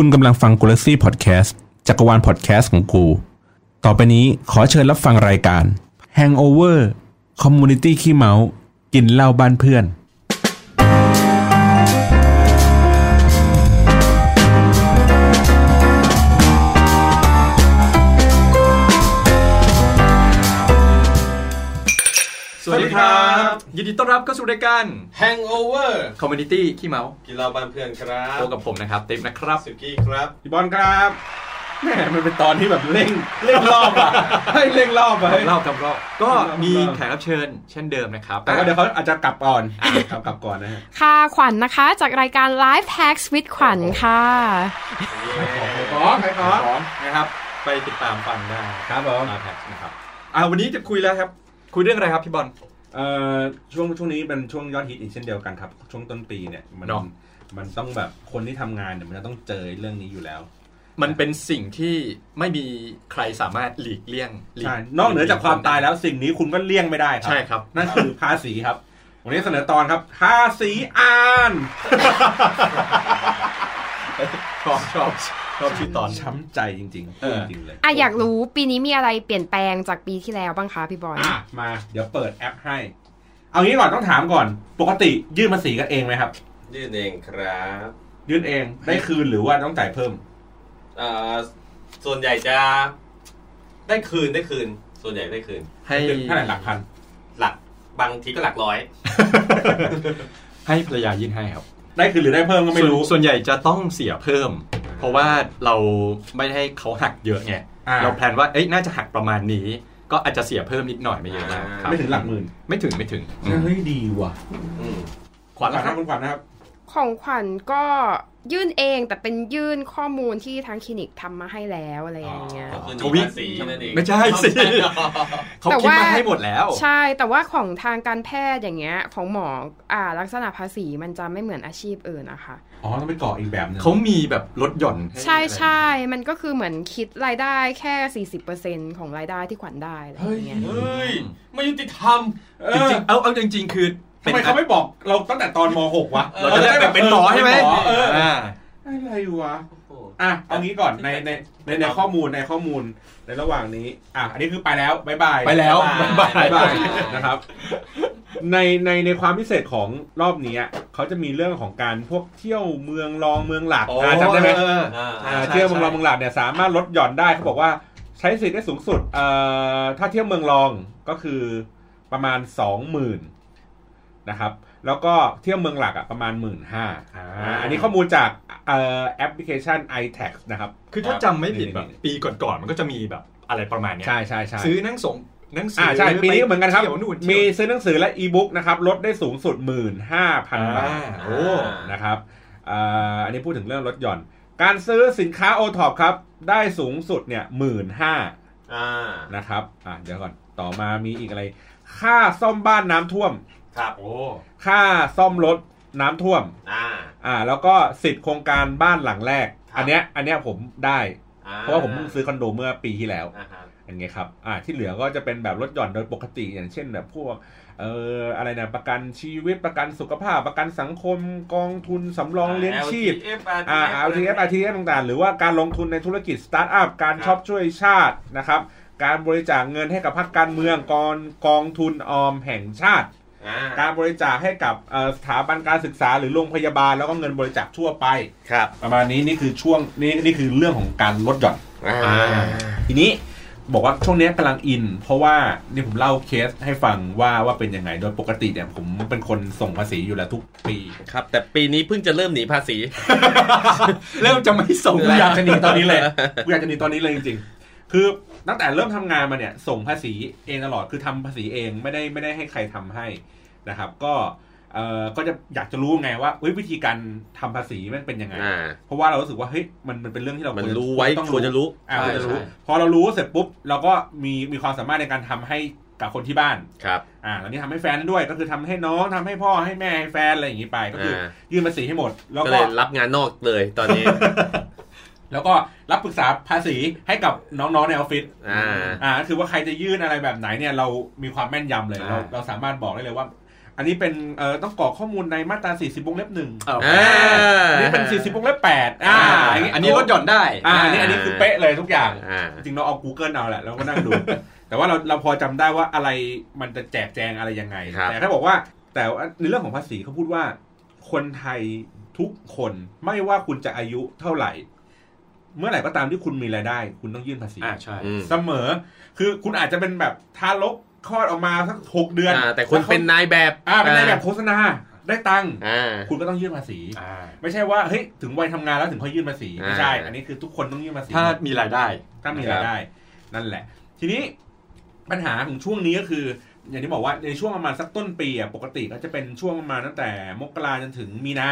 คุณกำลังฟังกูลซี่พอดแคสต์จักรวาลพอดแคสต์ของกู ต่อไปนี้ขอเชิญรับฟังรายการ Hangover Community ขี้เมา กินเหล้าบ้านเพื่อน สวัสดีครับ ยินดีต้อนรับเข้าสู่รายการ Hangover Community ขี้เมากินเหล้าบ้านเพื่อนครับโตกับผมนะครับ ติ๊บนะครับสุกี้ครับพี่บอลครับแหมมันเป็นตอนที่แบบเร่งเร่งรอบอะให้เร่งรอบอะเล่ากับเราก็เล่ามีเล่าแขกรับเชิญเช่นเดิมนะครับ แต่ว่าเดี๋ยวเขาอาจจะกลับก่อนกลับกลับก่อนนะฮะค่ะขวัญนะคะ จากรายการ Live Tax with ขวัญค่ะขอใครขอของนะครับ ไปติดตามฟังได้ครับผมมาแพ็กนะครับอ่าวันนี้จะคุยแล้วครับ คุยเรื่องอะไรครับพี่บอล เอ่อช่วงช่วงนี้เป็นช่วงยอดฮิตอีกเช่นเดียวกันครับ ช่วงต้นปีเนี่ยมันเนาะ มันต้องแบบคนที่ทำงานเนี่ยมันจะต้องเจอเรื่องนี้อยู่แล้ว มันเป็นสิ่งที่ไม่มีใครสามารถหลีกเลี่ยงหลีกใช่นอกเหนือจากความตายแล้วสิ่งนี้คุณก็เลี่ยงไม่ได้ครัใช่ครับ นั่นคือภาษีครับ วันนี้เสนอตอนครับ ภาษีอ่าน ชอบชอบ ชอบชื่อตอนช้ำใจจริงๆเออจริงๆเลยอะอยากรู้ปีนี้มีอะไรเปลี่ยนแปลงจากปีที่แล้วบ้างคะพี่บอลอะมาเดี๋ยวเปิดแอปให้ เอางี้ก่อนต้องถามก่อน ปกติยื่นภาษีกันเองไหมครับ ยื่นเองครับ ยื่นเองได้คืนหรือว่าต้องจ่ายเพิ่มเอ่อส่วนใหญ่จะได้คืนได้คืน ส่วนใหญ่ได้คืน ให้เท่าไหร่หลักพัน หลักบางทีก็หลักร้อย ให้ภรรยายื่นให้ครับ ได้คืนหรือได้เพิ่มก็ไม่รู้ ส่วนส่วนใหญ่จะต้องเสียเพิ่ม เพราะว่าเราไม่ได้ให้เขาหักเยอะไงอ่าเราแพลนว่าเอ้ยน่าจะหักประมาณนี้ ก็อาจจะเสียเพิ่มนิดหน่อยไม่เยอะมากครับไม่ถึงหลักหมื่นไม่ถึงไม่ถึงเฮ้ยดีว่ะอืมขวัญขวัญนะคครัรับบคุณขวัญนะครับ ของขวัญก็ยื่นเองแต่เป็นยื่นข้อมูลที่ทางคลินิกทำมาให้แล้วอะไรอย่างเงี้ยก็คือทวิมีภาษีนั่นเองไม่ใช่สิเขาแต่คิดว่ามาให้หมดแล้ว ใช่แต่ว่าของทางการแพทย์อย่างเงี้ย ของหมออ่า ลักษณะภาษีมันจะไม่เหมือนอาชีพอื่นนะคะอ๋อต้องไปเกาะอีกแบบหนึ่งเขามีแบบลดหย่อนให้ใช่ใช่มันก็คือเหมือนคิดรายได้แค่40%ของรายได้ที่ขวัญได้อะไรอย่างเงี้ยเฮ้ยไม่ยุติธรรมเออจริงๆเอาเอาจริง ๆ คือทำไมเขาไม่บอกเราตั้งแต่ตอนม .6 วะเราจะได้แบบเป็นหมอใช่ไหมเป็นเอออ่าอะไรวะอะเอางี้ก่อนในในในในข้อมูลในข้อมูลในระหว่างนี้ อะอันนี้คือไปแล้วบายบายไปแล้วบ๊ายบายบ๊ายบายบายนะครับ ในในในความพิเศษของรอบนี้อะเขาจะมีเรื่องของการพวกเที่ยวเมืองรองเมืองหลักโอ้อะจำได้ไหมเอออ่าอ่าใช่เที่ยวเมืองรองใช่เมืองหลักเนี่ยสามารถลดหย่อนได้เขาบอกว่าใช้สิทธิ์ได้สูงสุดเอ่อถ้าเที่ยวเมืองรองก็คือประมาณสองหมื่น นะครับ แล้วก็เที่ยวเมืองหลักอะประมาณหมื่นห้าอ่าอันนี้ข้อมูลจากเอ่อแอปพลิเคชัน iTax นะครับ คือถ้าจำไม่ผิดแบบนี่ปีก่อนๆมันก็จะมีแบบอะไรประมาณเนี้ยใช่ใช่ใช่ซื้อหนังส่งหนังสือ่าใช่ปีนี้ก็เหมือนกันครับเที่ยวนู่นมีเที่ยวซื้อหนังสือและอีบุ๊กนะครับลดได้สูงสุด 15,000 บาทอ่าโอ้นะครับอ่าอันนี้พูดถึงเรื่องลดหย่อน การซื้อสินค้าโอท็อปครับ ได้สูงสุดเนี่ยหมื่นห้าอ่านะครับอ่าเดี๋ยวก่อนต่อมามีอีกอะไร ค่าซ่อมบ้านน้ำท่วม ครับโอ้ค่าซ่อมรถน้ำท่วม อ่า อ่า แล้วก็สิทธิ์โครงการบ้านหลังแรกครับอันเนี้ย อันเนี้ยผมได้อ่เพราะว่าผมเพิ่งซื้อคอนโดเมื่อปีที่แล้วอ่าฮะอย่างเงี้ยครับ อ่า ที่เหลือก็จะเป็นแบบลดหย่อนโดยปกติ อย่างเช่นแบบพวก เอ่อ อะไรนะ ประกันชีวิต ประกันสุขภาพ ประกันสังคม กองทุนสำรองเลี้ยงชีพ LTF อ่า RMF RMF ต่างๆ หรือว่าการลงทุนในธุรกิจสตาร์ทอัพ การครับช็อปช่วยชาตินะครับ การบริจาคเงินให้กับพรรคการเมือง กองกองทุนออมแห่งชาติอ่า การบริจาคให้กับเอ่อสถาบันการศึกษาหรือโรงพยาบาลแล้วก็เงินบริจาคทั่วไปครับ ประมาณนี้นี่คือช่วงนี่นี่คือเรื่องของการลดหย่อนอ่าทีนี้บอกว่าช่วงนี้กำลังอิน เพราะว่านี่ผมเล่าเคสให้ฟังว่าว่าเป็นยังไงโดยปกติเนี่ยผมเป็นคนส่งภาษีอยู่แล้วทุกปีครับ แต่ปีนี้เพิ่งจะเริ่มหนีภาษี เริ่มจะไม่ส่งกูอยากจะหนีตอนนี้เลยกูอยากจะหนีตอนนี้เลยจริงๆ คือตั้งแต่เริ่มทำงานมาเนี่ย ส่งภาษีเองตลอดคือทำภาษีเองไม่ได้ไม่ได้ให้ใครทำให้ นะครับ ก็เอ่อก็จะอยากจะรู้ไงว่าเฮ้ยวิธีการทำภาษีมันเป็นยังไงอ่าเพราะว่าเรารู้สึกว่าเฮ้ยมันมันเป็นเรื่องที่เรามันควรู้ไว้ต้องควรจะรู้อ่าควรจะรู้ใช่พอเรารู้เสร็จปุ๊บเราก็มีมีความสามารถในการทำให้กับคนที่บ้านครับอ่าตอนนี้ทำให้แฟนด้วยก็คือทำให้น้องทำให้พ่อให้แม่ให้แฟนอะไรอย่างนี้ไป ก็คืออายื่นภาษีให้หมด แล้วก็ก็เลยรับงานนอกเลยตอนนี้ แล้วก็รับปรึกษาภาษีให้กับน้องๆในออฟฟิศอ่าอ่าก็คือว่าใครจะยื่นอะไรแบบไหนเนี่ยเรามีความแม่นยำเลยเราอ่าเราสามารถบอกได้เลยว่า อันนี้เป็นเอ่อต้องกรอกข้อมูลในมาตรา 40วงเล็บหนึ่งเอออ่าอันนี้เป็น 40วงเล็บแปดอ่าอ่าอันนี้ลดหย่อนได้อ่าอันนี้อันนี้คือเป๊ะเลยทุกอย่างอ่าจริงๆเราเอา Google เอาแหละเราก็นั่งดู แต่ว่าเราเราพอจำได้ว่าอะไรมันจะแจกแจงอะไรยังไงครับแต่ถ้าบอกว่าแต่ว่าในเรื่องของภาษีเขาพูดว่า คนไทยทุกคนไม่ว่าคุณจะอายุเท่าไหร่ เมื่อไหร่ก็ตามที่คุณมีรายได้ คุณต้องยื่นภาษีอ่าใช่อืมเสมอ คือคุณอาจจะเป็นแบบทารก คลอดออกมาสักหกเดือนอ่าแต่คุณเป็นนายแบบอ่าเป็นนายแบบโฆษณาได้ตังค์อ่าคุณก็ต้องยื่นภาษีอ่าไม่ใช่ว่าเฮ้ยถึงวัยทำงานแล้วถึงค่อยยื่นภาษีไม่ใช่อ่าอันนี้คือทุกคนต้องยื่นภาษีถ้ามีรายได้ ถ้ามีรายได้ นั่นแหละ ทีนี้ปัญหาของช่วงนี้ก็คือ อย่างที่บอกว่าในช่วงประมาณสักต้นปีอะปกติก็จะเป็นช่วงประมาณตั้งแต่มกราจนถึงมีนา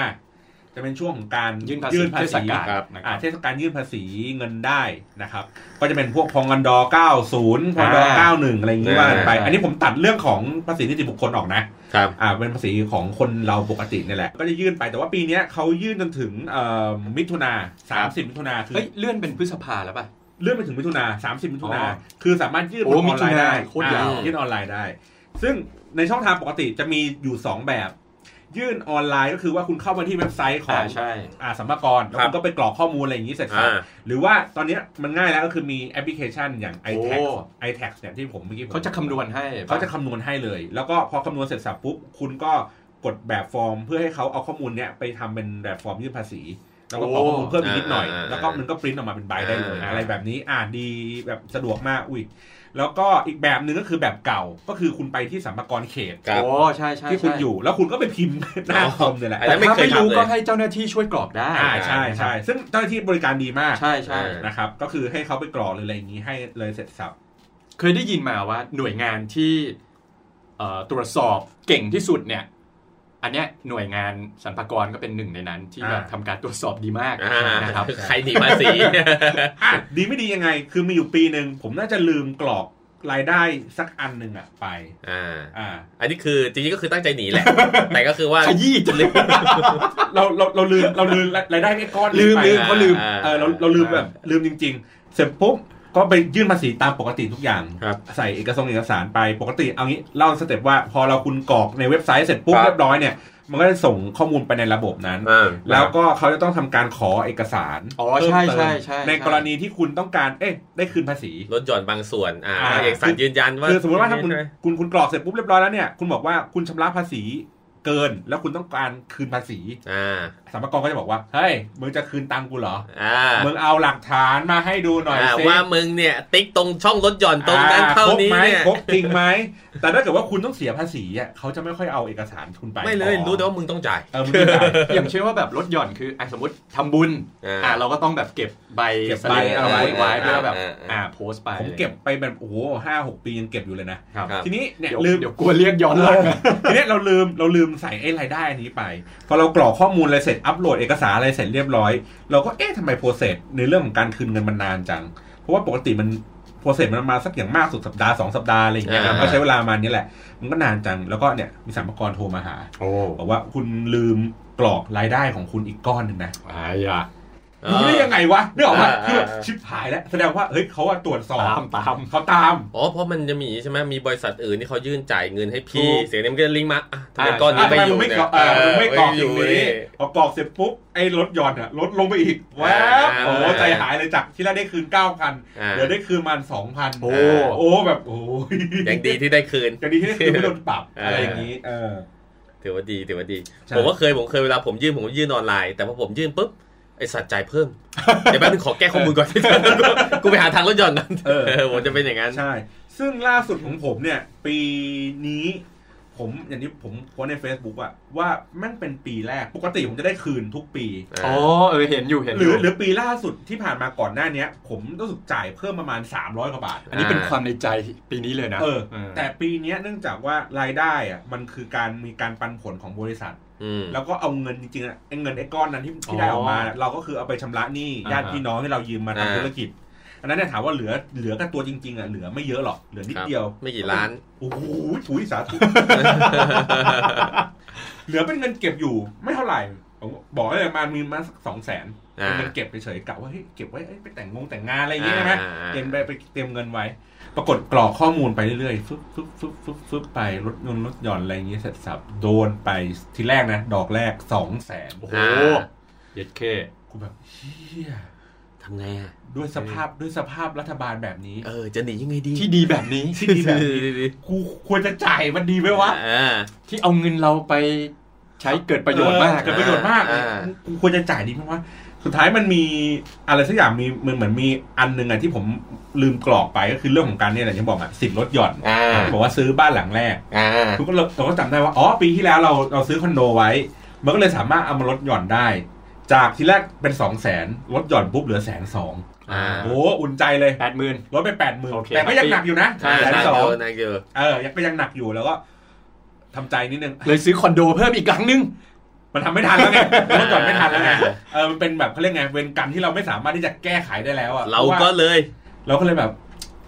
จะเป็นช่วงของการยื่นภาษีเทศกาลครับนะคอ่ารับเทศกาลยื่นภาษีเงินได้นะครับ ก็จะเป็นพวกพองกันดอ 90 พองดออ่า91 อะไรอย่างนี้ว่าไปใช่อันนี้ผมตัดเรื่องของภาษีนิติบุคคลออกนะครับอ่าเป็นภาษีของคนเราปกตินี่แหละ ก็จะยื่นไปแต่ว่าปีเนี้ยเขายื่นจนถึงเอ่อมิถุนาสามสิบมิถุนาคือเฮ้ยเลื่อนเป็นพฤษภาแล้วป่ะเลื่อนไปถึงมิถุนาสามสิบมิถุนาอ๋อคือสามารถยื่นโอ้ออนไลน์ได้มิถุนาโคตรยาวอ่ยื่นออนไลน์ได้ ซึ่งในช่องทางปกติจะมีอยู่สองแบบ ยื่นออนไลน์ก็คือว่าคุณเข้ามาที่เว็บไซต์ขออ่างใช่อ่าสัมภากระแล้วครัคุบณก็ไปกรอกข้อมูลอะไรอย่างนี้เสร็จสับอ่าหรือว่าตอนเนี้ยมันง่ายแล้วก็คือมีแอปพลิเคชันอย่าง iTax โอ้ iTax เนี่ยที่ผมเมื่อกี้ผมเขาจะคำนวณให้เขาจะคำนวณให้เลย แล้วก็พอคำนวณเสร็จสับปุ๊บคุณก็กดแบบฟอร์ม เพื่อให้เขาเอาข้อมูลเนี้ยไปทำเป็นแบบฟอร์มยื่นภาษีแล้วก็กรอกข้อมูลเพิ่มอีกนิดหน่อยอ่าแล้วก็มันก็ปริ้นออกมาเป็นใบได้เลยอ่าอะไรแบบนี้อ่าดีแบบสะดวกมากอุ้ย แล้วก็อีกแบบหนึ่งก็คือแบบเก่าก็คือคุณไปที่สัมภากระเขตครับ โอ้ใช่ใช่ที่คุณใช่อยู่ แล้วคุณก็ไปพิมพ์ หน้าคอมเนี่ยแหละอันนั้แต่นไม่ถ้าเคยไม่รู้ทำเลย ก็ให้เจ้าหน้าที่ช่วยกรอกได้อ่าใช่ใช่ซึ่งเจ้าหน้าที่บริการดีมากใช่ใช่นะครับ ก็คือให้เขาไปกรอกหรืออะไรอย่างนี้ให้เลยเสร็จสับ เคยได้ยินมาว่าหน่วยงานที่เอ่อตรวจสอบเก่งที่สุดเนี่ย อันเนี้ยหน่วยงานสรรพากรก็เป็นหนึ่งในนั้น ที่แบบอ่าทำการตรวจสอบดีมากอ่านะครับใครหนีภาษีอะดีไม่ดียังไง คือมีอยู่ปีหนึ่งผมน่าจะลืมกรอกรายได้สักอันหนึ่งอะไป อ่า อ่า อันนี้คือจริงๆก็คือตั้งใจหนีแหละ แต่ก็คือว่าขยี้จนลืมเราเราเราลืมเราลืมรายได้แค่ก้อนลืมไปลืมเขาลืมอ่าเออเราเราลืมแบบลืมจริง ๆ เสร็จปุ๊บ ก็ไปยื่นภาษีตามปกติทุกอย่าง ครับใส่เอกสารเอกสารไปปกติเอางี้เล่าสเต็ปว่าพอเราคุณกรอกในเว็บไซต์เสร็จปุ๊บครับเรียบร้อยเนี่ย มันก็จะส่งข้อมูลไปในระบบนั้น อ่า แล้วก็เขาจะต้องทำการขอเอกสารอ๋อเพิ่มใช่เติมใช่ใช่ ในกรณีที่คุณต้องการเอ๊ะได้คืนภาษี ลดหย่อนบางส่วน อ่าอ่า เอกสารยืนยันว่าคือสมมติว่าถ้าคุณใช่ไหมคุณคุณกรอกเสร็จปุ๊บเรียบร้อยแล้วเนี่ยคุณบอกว่าคุณชำระภาษีเกิน แล้วคุณต้องการคืนภาษี อ่า สรรพากรก็จะบอกว่า เฮ้ย มึงจะคืนตังค์กูเหรออ่ามึงเอาหลักฐานมาให้ดูหน่อยอ่าสิว่ามึงเนี่ย ติ๊กตรงช่องลดหย่อนตรงนั้นอ่เท่านี้ครบไหมเนี่ยครบจริงไหม แต่ถ้าเกิดว่าคุณต้องเสียภาษีอะเขาจะไม่ค่อยเอาเอกสารคุณไป ไม่เลยขอรู้แต่ว่ามึงต้องจ่ายเออมึงต้องจ่ายอย่างเช่นว่าแบบลดหย่อนคืออะสมมติทำบุญอ่าอ่าเราก็ต้องแบบเก็บใบเก็บสลิปใบเอาไว้ไว้เพื่อแบบอ่าอ่าอ่าโพสต์ไปผมเก็บไปแบบโอ้โหห้าหกปียังเก็บอยู่เลยนะครับครับทีนี้เนี่ยเดี๋ยวลืมเดี๋ยวกลัวเรียกย้อนหลังทีนี้เราลืมเราลืมใส่ไอ้รายได้อันนี้ไปพอเรากรอกข้อมูลอะไรเสร็จอัปโหลดเอกสารอะไรเสร็จเรียบร้อย เราก็เอ๊ะทำไม process ในเรื่องของการคืนเงินมันนานจัง เพราะว่าปกติมัน process มันมาสักอย่างมากสุดสัปดาห์สองสัปดาห์อะไรอย่างเงี้ยอ่าก็ใช้เวลามานี้แหละ มันก็นานจัง แล้วก็เนี่ยมีสรรพากรโทรมาหาโอ้บอกว่าคุณลืมกรอกรายได้ของคุณอีกก้อนหนึ่งนะอายอะ รู้ได้ยังไงวะนึกออกปะอ่าคือแบบอ่าชิบหายแล้ว แสดงว่าเฮ้ยเขาอะตรวจสอบตามตามเขาตามอ๋อเพราะมันจะมีใช่ไหมมีบริษัทอื่นที่เขายื่นจ่ายเงินให้พี่ถูกเสียงนี้มันก็จะลิงก์มาอะทำไมอ่าก้อนนี้อะไม่ทำไมอยู่มึงไม่เนี่ยกรอกเออมึงไม่กรอกเอย่างนี้พอกรอกเสร็จปุ๊บไอ้ลดหย่อนอะลดลงไปอีกแวบอ่าโอ้ใจหายเลยจากที่แรกได้คืนเก้าพันอ่าเดี๋ยวได้คืนมันสองพันโอ้โอ้แบบโอ้ยอย่างดีที่ได้คืนอย่างดีที่ได้คืนไม่โดนปรับอ่าอะไรอย่างนี้ เออถือว่าดีถือว่าดีใช่ผมก็เคยผมเคยเวลาผมยื่นผมก็ยื่นออนไลน์แต่พอผมยื่นปุ๊บ ไอสัตว์จ่ายเพิ่ม เดี๋ยวแป๊บนึงขอแก้ข้อมูลก่อน กูไปหาทางลดหย่อนกันเออเออผมจะเป็นอย่างนั้น ใช่ ซึ่งล่าสุดของผมเนี่ย ปีนี้ผมอย่างที่ผมโพสต์ใน Facebook อะว่าแม่งเป็นปีแรก ปกติผมจะได้คืนทุกปี อ๋อ เออ เห็นอยู่เห็นหอรือยู่หรือปีล่าสุดที่ผ่านมาก่อนหน้าเนี้ยผมรู้สึกจ่ายเพิ่มประมาณ 300กว่าบาท อันนี้เป็นความในใจปีนี้เลยนะเออเออแต่ปีเนี้ยเนื่องจากว่ารายได้อะมันคือการมีการปันผลของบริษัทอืม แล้วก็เอาเงินจริงๆอะไอ้เงินไอ้ก้อนนั้นที่ที่ได้ออกมา เราก็คือเอาไปชำระหนี้อ่าฮะญาติพี่น้องที่เรายืมมาอ่าทำธุรกิจ อันนั้นเนี่ยถามว่าเหลือเหลือกับตัวจริง ๆอะเหลือไม่เยอะหรอกเหลือนิดเดียว ไม่กี่ล้านโอ้โหถุยสาธุเหลือเป็นเงินเก็บอยู่ไม่เท่าไหร่ผมบอกเลยประมาณมีมาสองแสนอ่ามันเก็บไปเฉยกะว่าเฮ้ยเก็บไว้เอ้ยไปแต่งงงแต่งงานอะไรอย่างเงี้ยใช่ไหมอ่าอ่าเตรียมไปไปเตรียมเงินไว้ ปรากฏกรอกข้อมูลไปเรื่อยๆฟึบฟึบฟึบฟึบฟึบไปลดเงินลดหย่อนอะไรอย่างเงี้ยเสร็จสับโดนไปทีแรกนะ ดอกแรกสองแสนโอ้โหอ่าเย็ดเคกูแบบเฮียทำไงอะด้วยสภาพด้วยสภาพรัฐบาลแบบนี้ เออ จะหนียังไงดี ที่ดีแบบนี้ ที่ดีแบบนี้กูควรจะจ่ายมันดีไหมวะอ่าที่เอาเงินเราไปใช้เกิดประโยชน์มากเออเกิดประโยชน์มากอ่ากูควรจะจ่ายดีไหมวะ สุดท้ายมันมีอะไรสักอย่างมีมันเหมือนมีอันหนึ่งอะที่ผมลืมกรอกไปก็คือเรื่องของการเนี่ยแหละที่บอกอะสิทธิ์ลดหย่อนอ่าบอกว่าซื้อบ้านหลังแรกอ่าทุกคนเราเราก็จำได้ว่าอ๋อปีที่แล้วเราเราซื้อคอนโดไว้ มันก็เลยสามารถเอามาลดหย่อนได้ จากทีแรกเป็นสองแสนลดหย่อนปุ๊บเหลือแสนสองอ่าโอ้อุ่นใจเลยแปดหมื่นลดไปแปดหมื่นโอเคแต่ก็ยังหนักอยู่นะใช่แสนใช่สองเออนายเจอเออยังก็ยังหนักอยู่แล้วก็ทำใจนิดนึงเลยซื้อคอนโดเพิ่มอีกครั้งหนึง มันทำไม่ทันแล้วไงลดหย่อนไม่ทันแล้วไงเออมันเป็นแบบเขาเรียกไงเวรกรรมที่เราไม่สามารถที่จะแก้ไขได้แล้วอะเราพะว่ก็เลย เราก็เลยแบบ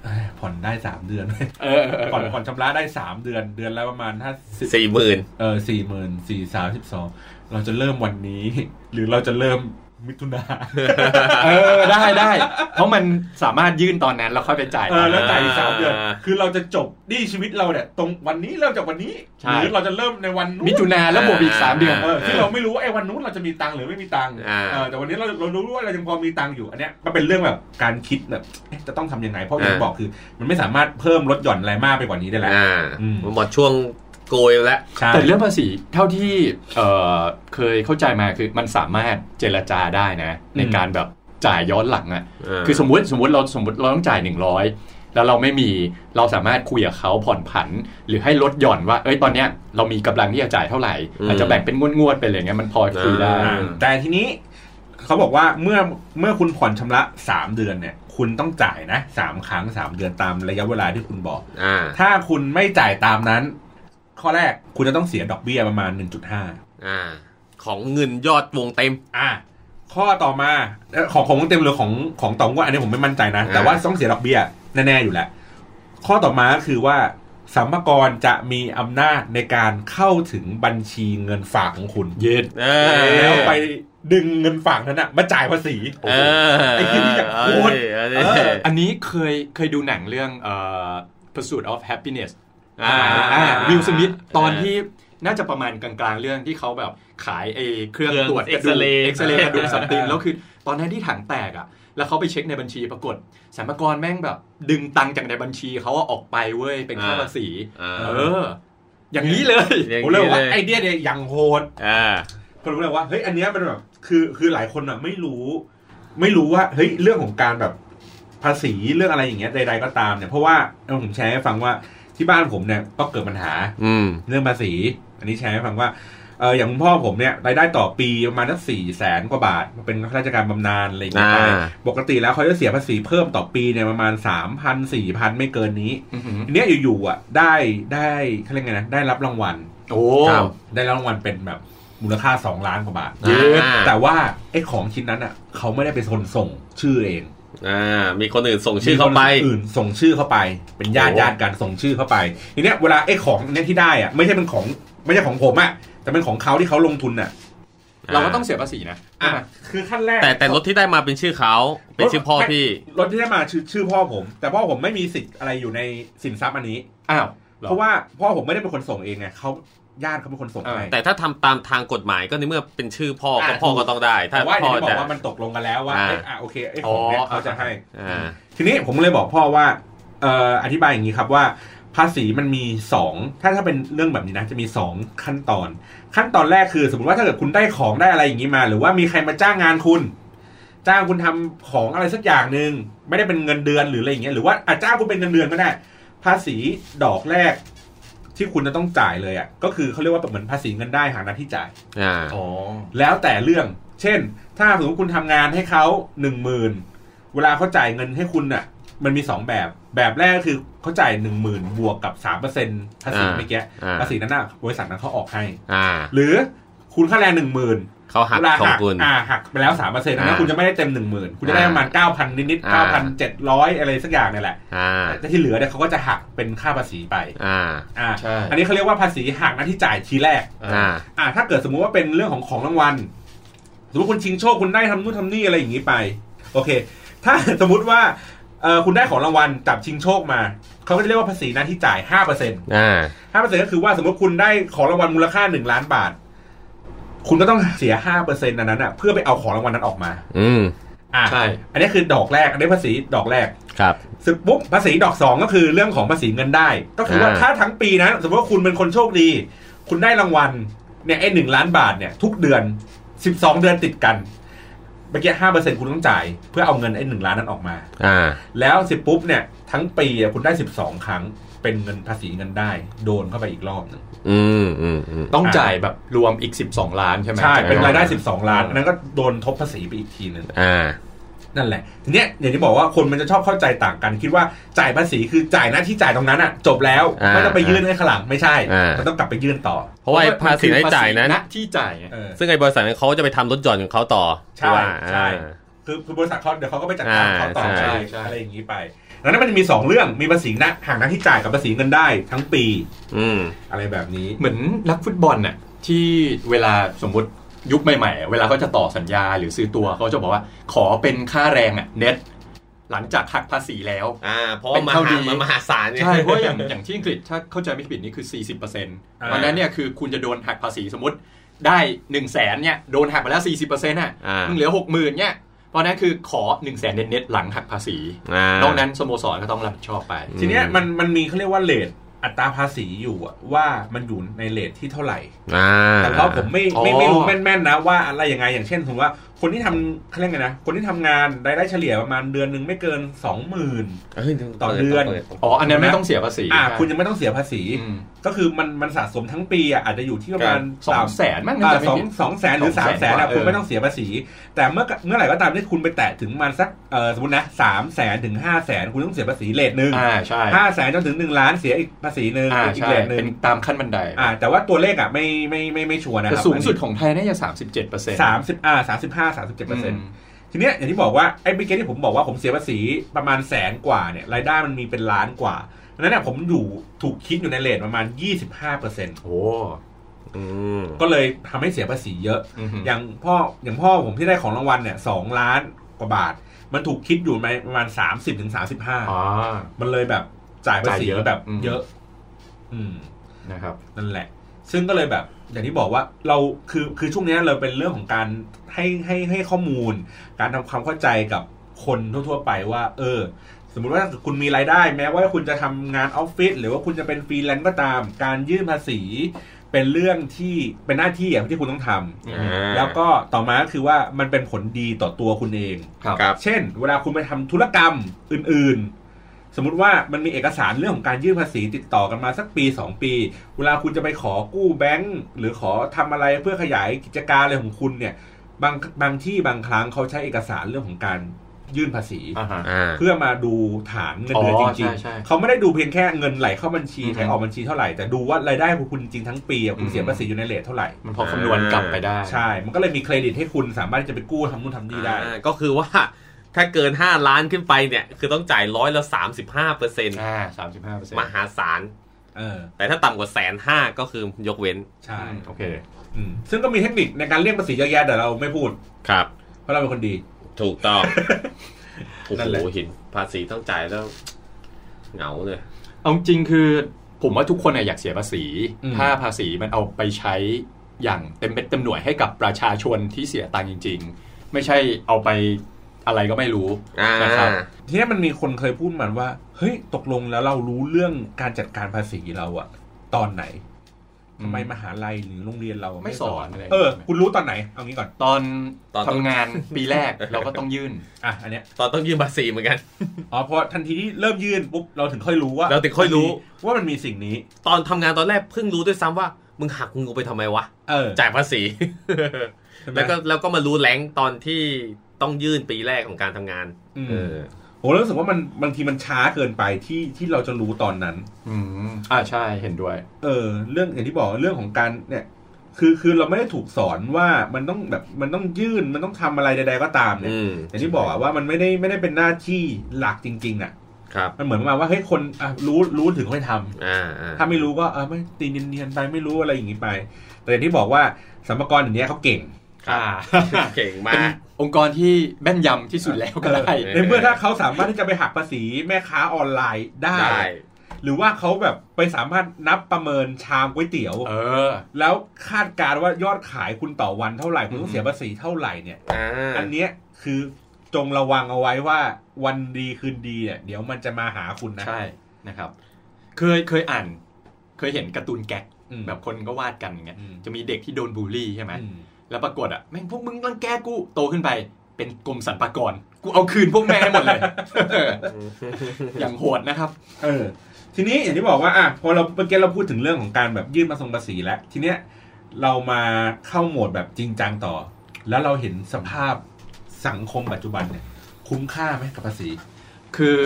เอ้ยผ่อนได้สามเดือนเออเออเออผ่อนผ่อนชำระได้สามเดือน เดือนละประมาณถ้าสิบสี่หมื่นเออสี่หมื่นสี่สามสิบสองเราจะเริ่มวันนี้ หรือเราจะเริ่ม มิถุนาเออได้ได้เพราะมันสามารถยื่นตอนนั้นแล้วค่อยไปจ่ายเออแล้วจ่ายอีกสามเดือนอ่าคือเราจะจบหนี่ชีวิตเราเนี่ยตรงวันนี้เริ่มจากวันนี้ใช่หรือเราจะเริ่มในวันนู้นมิถุนาแล้วบวกอีกสามเดือนเออที่เราไม่รู้ว่าไอ้วันนู้นเราจะมีตังค์หรือไม่มีตังค์อ่าเออแต่วันนี้เราเรารู้ว่าเรายังพอมีตังค์อยู่อันเนี้ยก็เป็นเรื่องแบบการคิดแบบเอ๊ะจะต้องทำยังไงเพราะอย่างที่บอกคือ มันไม่สามารถเพิ่มลดหย่อนอะไรมากไปกว่านี้ได้แล้วอ่าอืมหมดช่วง โกยแล้วใช่แต่เรื่องภาษีเท่าที่เอ่อเคยเข้าใจมาคือมันสามารถเจรจาได้นะ ในการแบบจ่ายย้อนหลังอะคือสมมติสมมติเราสมมติเราต้องจ่ายหนึ่งร้อยแล้วเราไม่มีเราสามารถคุยกับเขาผ่อนผัน หรือให้ลดหย่อนว่า เอ้ยตอนเนี้ยเรามีกำลังที่จะจ่ายเท่าไหร่อืมอาจจะแบ่งเป็นงวดๆไปเลยเงี้ยมันพอคุยได้อ่าแต่ทีนี้เขาบอกว่าเมื่อเมื่อคุณผ่อนชำระสามเดือนเนี่ย คุณต้องจ่ายนะสามครั้งสามเดือนตามระยะเวลาที่คุณบอกอ่าถ้าคุณไม่จ่ายตามนั้น ข้อแรกคุณจะต้องเสียดอกเบี้ยประมาณ 1.5อ่า ของเงินยอดวงเต็ม อะข้อต่อมาเอ่อของของเต็มหรือของของต่องวดอันนี้ผมไม่มั่นใจนะอ่าแต่ว่าต้องเสียดอกเบี้ยแน่ๆอยู่แล้วข้อต่อมาก็คือว่าสัมภากระจะมีอำนาจในการเข้าถึงบัญชีเงินฝากของคุณ เย็ดเออแล้วไปดึงเงินฝากนั้นนะมาจ่ายภาษีเออไอ้ที่นี่อย่างโคตรเออเอออันนี้เคยเคยดูหนังเรื่องเอ่อ Pursuit of Happiness อ่าอ่า วิลสมิธตอนที่น่าจะประมาณกลางๆ เรื่องที่เขาแบบขายไอ้เครื่องเครื่องตรวจกระดูก X-ray เอ็กซเรย์กระดูกสัมติงแล้วคือ ตอนนั้นที่ถังแตกอะ แล้วเขาไปเช็คในบัญชีปรากฏสรรพากรแม่งแบบ ดึงตังค์จากในบัญชีเขาอะออกไปเว้ยเป็นค่าภาษีอ่าเออ อย่างนี้เลยอย่างผมเลยบอกว่านี้ไอเดียเนี่ยอย่างโหดอ่าก็รู้เลยว่าเฮ้ยอันเนี้ยมันแบบคือคือหลายคนอะไม่รู้ ไม่รู้ว่าเฮ้ยเรื่องของการแบบภาษีเรื่องอะไรอย่างเงี้ยใด ๆก็ตามเนี่ยเพราะว่าเอาผมแชร์ให้ฟังว่า ที่บ้านผมเนี่ยก็เกิดปัญหาอืมเรื่องภาษี อันนี้แชร์ให้ฟังว่าเอออย่างคุณพ่อผมเนี่ยรายได้ต่อปีประมาณสักสี่แสนกว่าบาท เป็นข้าราชการบำนาญอะไรอย่างเงี้ยไปอ่า ปกติแล้วเขาจะเสียภาษีเพิ่มต่อปีเนี่ยประมาณสามพันสี่พันไม่เกินนี้อื้อหือทีเนี้ยอยู่ๆอะได้ได้เขาเรียกไงนะได้รับรางวัล โอ้ ครับ ได้รับรางวัลเป็นแบบมูลค่าสองล้านกว่าบาทเยอะแต่ว่าไอ้ของชิ้นนั้นอะเขาไม่ได้เป็นคนส่งชื่อเอง อ่ามีคนอื่นส่งชื่อเข้าไปมีคนอื่นส่งชื่อเข้าไป เป็นญาติโอ้ญาติกันส่งชื่อเข้าไปทีเนี้ยเวลาไอ้ของเนี้ยที่ได้อะไม่ใช่เป็นของไม่ใช่ของผมอะแต่เป็นของเขาที่เขาลงทุนอะเราก็ต้องเสียภาษีนะอะคือขั้นแรก แต่แต่รถที่ได้มาเป็นชื่อเขาเป็นชื่อพ่อพี่ รถที่ได้มาชื่อชื่อพ่อผม แต่พ่อผมไม่มีสิทธิ์อะไรอยู่ในสินทรัพย์อันนี้อ้าวเพราะว่าพ่อผมไม่ได้เป็นคนส่งเองไงเขา ญาติเขาเป็นคนส่งให้แต่ถ้าทำตามทางกฎหมายก็ในเมื่อเป็นชื่อพ่อก็อ่าพ่อก็ต้องได้ ถ้าแต่ว่าพ่ออย่างที่บอจะกว่ามันตกลงกันแล้วว่าอ่าเอ้ยอะโอเคไอ้ของเนี้ยเขาจะให้อ่าทีนี้ผมเลยบอกพ่อว่าเอ่ออธิบายอย่างนี้ครับว่าภาษีมันมีสองถ้าถ้าเป็นเรื่องแบบนี้นะ จะมีสองขั้นตอน ขั้นตอนแรกคือ สมมติว่าถ้าเกิดคุณได้ของได้อะไรอย่างนี้มา หรือว่ามีใครมาจ้างงานคุณ จ้างคุณทำของอะไรสักอย่างหนึ่งไม่ได้เป็นเงินเดือนหรืออะไรอย่างเงี้ยหรือว่าอาจ้างคุณเป็นเงินเดือนก็ได้ ภาษีดอกแรก ที่คุณจะต้องจ่ายเลยอะก็คือเขาเรียกว่าเหมือนภาษีเงินได้หาหน้าที่จ่ายอ่าอ๋อแล้วแต่เรื่อง เช่น ถ้าสมมติคุณทำงานให้เขาหนึ่งหมื่นเวลาเขาจ่ายเงินให้คุณน่ะ มันมีสองแบบ แบบแรกก็คือเขาจ่ายหนึ่งหมื่นบวกกับสามเปอร์เซ็นภาษีอ่าเมื่อกี้อ่าภาษีนั้นน่ะบริษัทนั้นเขาออกให้อ่าหรือคุณค่าแรงหนึ่งหมื่น เขาหักเวลาของหักคุณอ่าหักไปแล้วสามเปอร์เซ็นต์นั้นอ่าคุณจะไม่ได้เต็มหนึ่งหมื่นคุณจะได้ประมาณเก้าพันนิดๆอ่าเก้าพันเจ็ดร้อยอะไรสักอย่างเนี่ยแหละอ่าแต่ที่เหลือเนี่ยเขาก็จะหักเป็นค่าภาษีไปอ่าอ่าใช่อันนี้เขาเรียกว่าภาษีหักหน้าที่จ่ายทีแรกอ่าอ่าถ้าเกิดสมมุติว่าเป็นเรื่องของของรางวัลมมติคุณชิงโชคคุณได้ทำนู่นทำนี่อะไรอย่างนี้ไป โอเค ถ้าสมมุติว่าเออคุณได้ของรางวัลจับชิงโชคมาเขาก็จะเรียกว่าภาษีหน้าที่จ่ายห้าเปอร์เซ็นต์อ่าห้าเปอร์เซ็นต์ก็คือว่าสมมติคุณได้ของรางวัลมูลค่าหนึ่งล้านบาท คุณก็ต้องเสียห้าเปอร์เซ็นต์นั้นอะเพื่อไปเอาของรางวัลนั้นออกมา อืมอะใช่ อันนี้คือดอกแรกอันนี้ภาษีดอกแรกครับสึกปุ๊บภาษีดอกสองก็คือเรื่องของภาษีเงินได้ ก็คือว่าอ่าถ้าทั้งปีนะสมมติว่าคุณเป็นคนโชคดี คุณได้รางวัลเนี่ยไอ้หนึ่งล้านบาทเนี่ยทุกเดือนสิบสองเดือนติดกันเมื่อกี้ห้าเปอร์เซ็นคุณต้องจ่าย เพื่อเอาเงินไอ้หนึ่งล้านนั้นออกมา อ่า แล้วสิปุ๊บเนี่ยทั้งปีอะคุณได้สิบสองครั้ง เป็นเงินภาษีเงินได้ โดนเข้าไปอีกรอบหนึงอืมอืมอืมต้องจ่ายแบบรวมอีก 12 ล้านใช่ไหมใช่เป็นรายได้อ่สิบสองล้านอันนั้นก็โดนทบภาษีไปอีกทีหนึ่งอ่านั่นแหละทีเนี้ยอย่างที่บอกว่าคนมันจะชอบเข้าใจต่างกัน คิดว่าจ่ายภาษีคือจ่ายหน้าที่จ่ายตรงนั้นอะ จบแล้วอ่าไม่ต้องไปยื่นให้ข้างหลังไม่ใช่อ่ามัมันต้องกลับไปยื่นต่อ เพราะว่าไอ้ภาษีรายจ่ายนั้นณที่จ่ายไงเออซึ่งไอ้บริษัทนั้นเขาจะไปทำรถหย่อนของเขาต่อใช่ว่าใช่อ่าคือคือบริษัทเขาเดี๋ยวเขาก็ไปจัดการอ่าเขาต่อใช่อะไรใช่อะไรอย่างนี้ไป ดังนั้นมันจะมีสองเรื่องมีภาษีหน้าห่างหน้าที่จ่ายกับภาษีเงินได้ทั้งปี อืมอะไรแบบนี้ เหมือนนักฟุตบอลน่ะที่เวลาสมมุติยุคใหม่ๆอะเวลาเขาจะต่อสัญญาหรือซื้อตัวเขาจะบอกว่า ขอเป็นค่าแรงอะเน็ตหลังจากหักภาษีแล้ว อ่า เพราะว่าเป็นมเท่าหาดีมันมหาศาลไงใช่ เพราะอย่างอย่างที่อังกฤษถ้าเข้าใจไม่ผิดนี่คือ 40%เพราะฉะนั้นเนี่ยคือคุณจะโดนหักภาษีสมมติได้1นึ่งแสนเนี่ยโดนหักไปแล้ว 40%น่ะอ่ามึงเหลือ 6 0,000เนี่ย เพราะฉะนั้นคือขอ1นึ่งแสนเน็ตๆหลังหักภาษีอ่านอกนั้นสโมสรก็ต้องรับผิดชอบไป ทีเนี้ยมันมันมีเขาเรียกว่าเลท อัตราภาษีอยู่อะว่ามันอยู่ในเลทที่เท่าไหร่อ่าแต่เพราะผมไม่อ๋อไม่ไม่รู้แม่นๆนะว่าอะไรยังไงอย่างเช่นสมมติว่าคนที่ทำเขาเรียกไงนะคนที่ทำงานรายได้เฉลี่ยประมาณเดือนหนึ่งไม่เกินสองหมื่นเฮ้ยต่อเดือนอ๋ออันนั้นไม่ต้องเสียภาษีอ่าคุณยังไม่ต้องเสียภาษีอืมก็คือมันมันสะสมทั้งปีอะอาจจะอยู่ที่ประมาณสองแสนมั้งน่าอ่าจะไม่สองผิดสองแสนหรือสสาองมแสแสนนอะกว่าคุณเออไม่ต้องเสียภาษี แต่เมื่อเมื่อไหร่ก็ตามที่คุณไปแตะถึงประมันสักเออสมมตินะสามแสนถึงห้าแสนคุณต้องเสียภาษีเลทหนึ่งอ่าใช่ห้าแสนจนถึงหนึ่งล้านเสียอีกภาษีหนึ่งอ่าอีกใช่เลทหนึ่เป็งนตามขั้นบันไดอ่าแต่ว่าตัวเลขอะไม่ไม่ไม่ไม่ชัวร์นะคแต่รับสูงสุดของไทยน่าจะสามสิบเจ็ดเปอร์เซ็นต์สามสิบอ่าสามสิบห้าสามสิบเจ็ดเปอร์เซ็นต์ทีเนี้ยอย่างที่บอกว่าไอ้เมื่อกี้ที่ผมบอกว่าผมเสียภาษีประมาณแสนกว่าเนี่ยรายได้มันมีเป็นล้านกว่าดังนั้นเนี่ยผมอยู่ถูกคิดอยู่ในเลทประมาณ25เปอร์เซ็นต์โอ้อืมก็เลยทำให้เสียภาษีเยอะอือหืออย่างพ่ออย่างพ่อผมที่ได้ของรางวัลเนี่ยสองล้านกว่าบาท มันถูกคิดอยู่ในประมาณ30ถึง35อ๋อมันเลยแบบจ่ายภาษีจ่ายเยอะแบบอืมเยอะอืม นะครับนั่นแหละ ซึ่งก็เลยแบบ อย่างที่บอกว่าเราคือคือช่วงเนี้ยเราเป็นเรื่องของการให้ให้ให้ข้อมูล การทำความเข้าใจกับคนทั่ว ๆ ไปว่า เออ สมมุติว่าถ้าคุณมีรายได้ แม้ว่าคุณจะทำงานออฟฟิศหรือว่าคุณจะเป็นฟรีแลนซ์ก็ตาม การยื่นภาษีเป็นเรื่องที่เป็นหน้าที่อย่างที่คุณต้องทำอืมแล้วก็ต่อมาก็คือว่ามันเป็นผลดีต่อตัวคุณเองครับครับเช่น เวลาคุณไปทำธุรกรรมอื่น ๆ สมมุติว่ามันมีเอกสารเรื่องของการยื่นภาษีติดต่อกันมาสักปี 2 ปี เวลาคุณจะไปขอกู้แบงก์หรือขอทำอะไรเพื่อขยายกิจการอะไรของคุณเนี่ยบางบางที่บางครั้งเขาใช้เอกสารเรื่องของการยื่นภาษีอ่าฮะอ่าเพื่อมาดูฐานเงินเดือนอ๋จอริงใช่ใช่ๆเขาไม่ได้ดูเพียงแค่เงินไหลเข้าบัญชีอือฮึไหลออกบัญชีเท่าไหร่ แต่ดูว่ารายได้ของคุณจริงทั้งปีอะคุณอือฮึเสียภาษีอยู่ในเลทเท่าไหร่ มันพอคำนวณกลับไปได้ ใช่ มันก็เลยมีเครดิตให้คุณสามารถที่จะไปกู้ทำนู่นทำนี่ได้อ่าก็คือว่า ถ้าเกิน 5 ล้านขึ้นไปเนี่ย คือต้องจ่ายร้อยละ35เปอร์เซ็นต์อ่าสามสิบห้าเปอร์เซ็นต์มหาศาลเออแต่ถ้าต่ำกว่าแสนห้าก็คือยกเว้น ใช่โอเคอืมซึ่งก็มีเทคนิคในการเลี่ยงภาษีเยอะแยะแต่เราไม่พูด ครับ เพราะเราเป็นคนดี ถูกต้องโอ้นั่นโหแหละเห็นภาษีต้องจ่ายแล้ว เหงาเลย เอาจริงคือผมว่าทุกคนน่ะอยากเสียภาษี อืม ถ้าภาษีมันเอาไปใช้อย่างเต็มเม็ดเต็มหน่วยให้กับประชาชนที่เสียตังค์จริง ๆ ไม่ใช่เอาไป อะไรก็ไม่รู้อ่านะครับทีนี้มันมีคนเคยพูดมันว่า เฮ้ยตกลงแล้วเรารู้เรื่องการจัดการภาษีเราอะตอนไหนทำไมมหาลัยหรือโรงเรียนเราไม่สอนอะไรเออ คุณรู้ตอนไหน เอางี้ก่อน ตอนตอนต้องทำงานปีแรกเราก็ต้องยื่น อะ อันเนี้ย ตอนต้องยื่นภาษีเหมือนกัน อ๋อพอทันทีที่เริ่มยื่นปุ๊บเราถึงค่อยรู้ว่า เราถึงค่อยรู้ว่ามันมีสิ่งนี้ ตอนทำงานตอนแรกเพิ่งรู้ด้วยซ้ำว่า มึงหักงูไปทำไมวะ เออ จ่ายภาษีใช่ไหมแล้วก็แล้วก็มารู้แรงตอนที่ ต้องยื่นปีแรกของการทำงานอืมเออผมรู้สึกว่ามันบางทีมันช้าเกินไปที่ที่เราจะรู้ตอนนั้น อืมอ่าใช่เห็นด้วย เออ เรื่องอย่างที่บอกเรื่องของการเนี่ย คือคือเราไม่ได้ถูกสอนว่ามันต้องแบบมันต้องยื่นมันต้องทำอะไรใด ๆ ก็ตามเนี่ยอืมอย่างที่บอกอะว่ามันไม่ได้ไม่ได้เป็นหน้าที่หลักจริง ๆอะครับมันเหมือนประมาณว่าเฮ้ยคนอะรู้รู้ถึงค่อยทำอ่าอ่าถ้าไม่รู้ก็เออไม่ตีเนียนๆไปไม่รู้อะไรอย่างนี้ไป แต่อย่างที่บอกว่าสัมภากระอย่างเนี้ยเขาเก่งครับอ่า เก่งมาเป็นกองค์กรที่แม่นยำที่สุดแล้วก็ได้เออในเมื่อถ้าเขาสามารถที่จะไปหักภาษีแม่ค้าออนไลน์ได้ได้หรือว่าเขาแบบไปสามารถนับประเมินชามก๋วยเตี๋ยว เออ แล้วคาดการณ์ว่ายอดขายคุณต่อวันเท่าไหร่คุณต้องเสียภาษีเท่าไหร่เนี่ยอ่าอันเนี้ยคือจงระวังเอาไว้ว่าวันดีคืนดีเนี่ยเดี๋ยวมันจะมาหาคุณนะใช่นะครับ เคยเคยอ่าน เคยเห็นการ์ตูนแก๊กอืมแบบคนก็วาดกันอย่างเงี้ยอืมจะมีเด็กที่โดนบูลลี่ใช่ไหมอืม แล้วปรากฏอะแม่งพวกมึงรังแกกูโตขึ้นไป เป็นกรมสรรพากรกูเอาคืนพวกแม่งให้หมดเลย อย่างโหดนะครับ เออ ทีนี้อย่างที่บอกว่าอะพอเราเมื่อกี้เราพูดถึงเรื่องของการแบบยื่นมาทรงภาษีแล้ว ทีเนี้ยเรามาเข้าโหมดแบบจริงจังต่อ แล้วเราเห็นสภาพสังคมปัจจุบันเนี่ย คุ้มค่าไหมกับภาษี คือ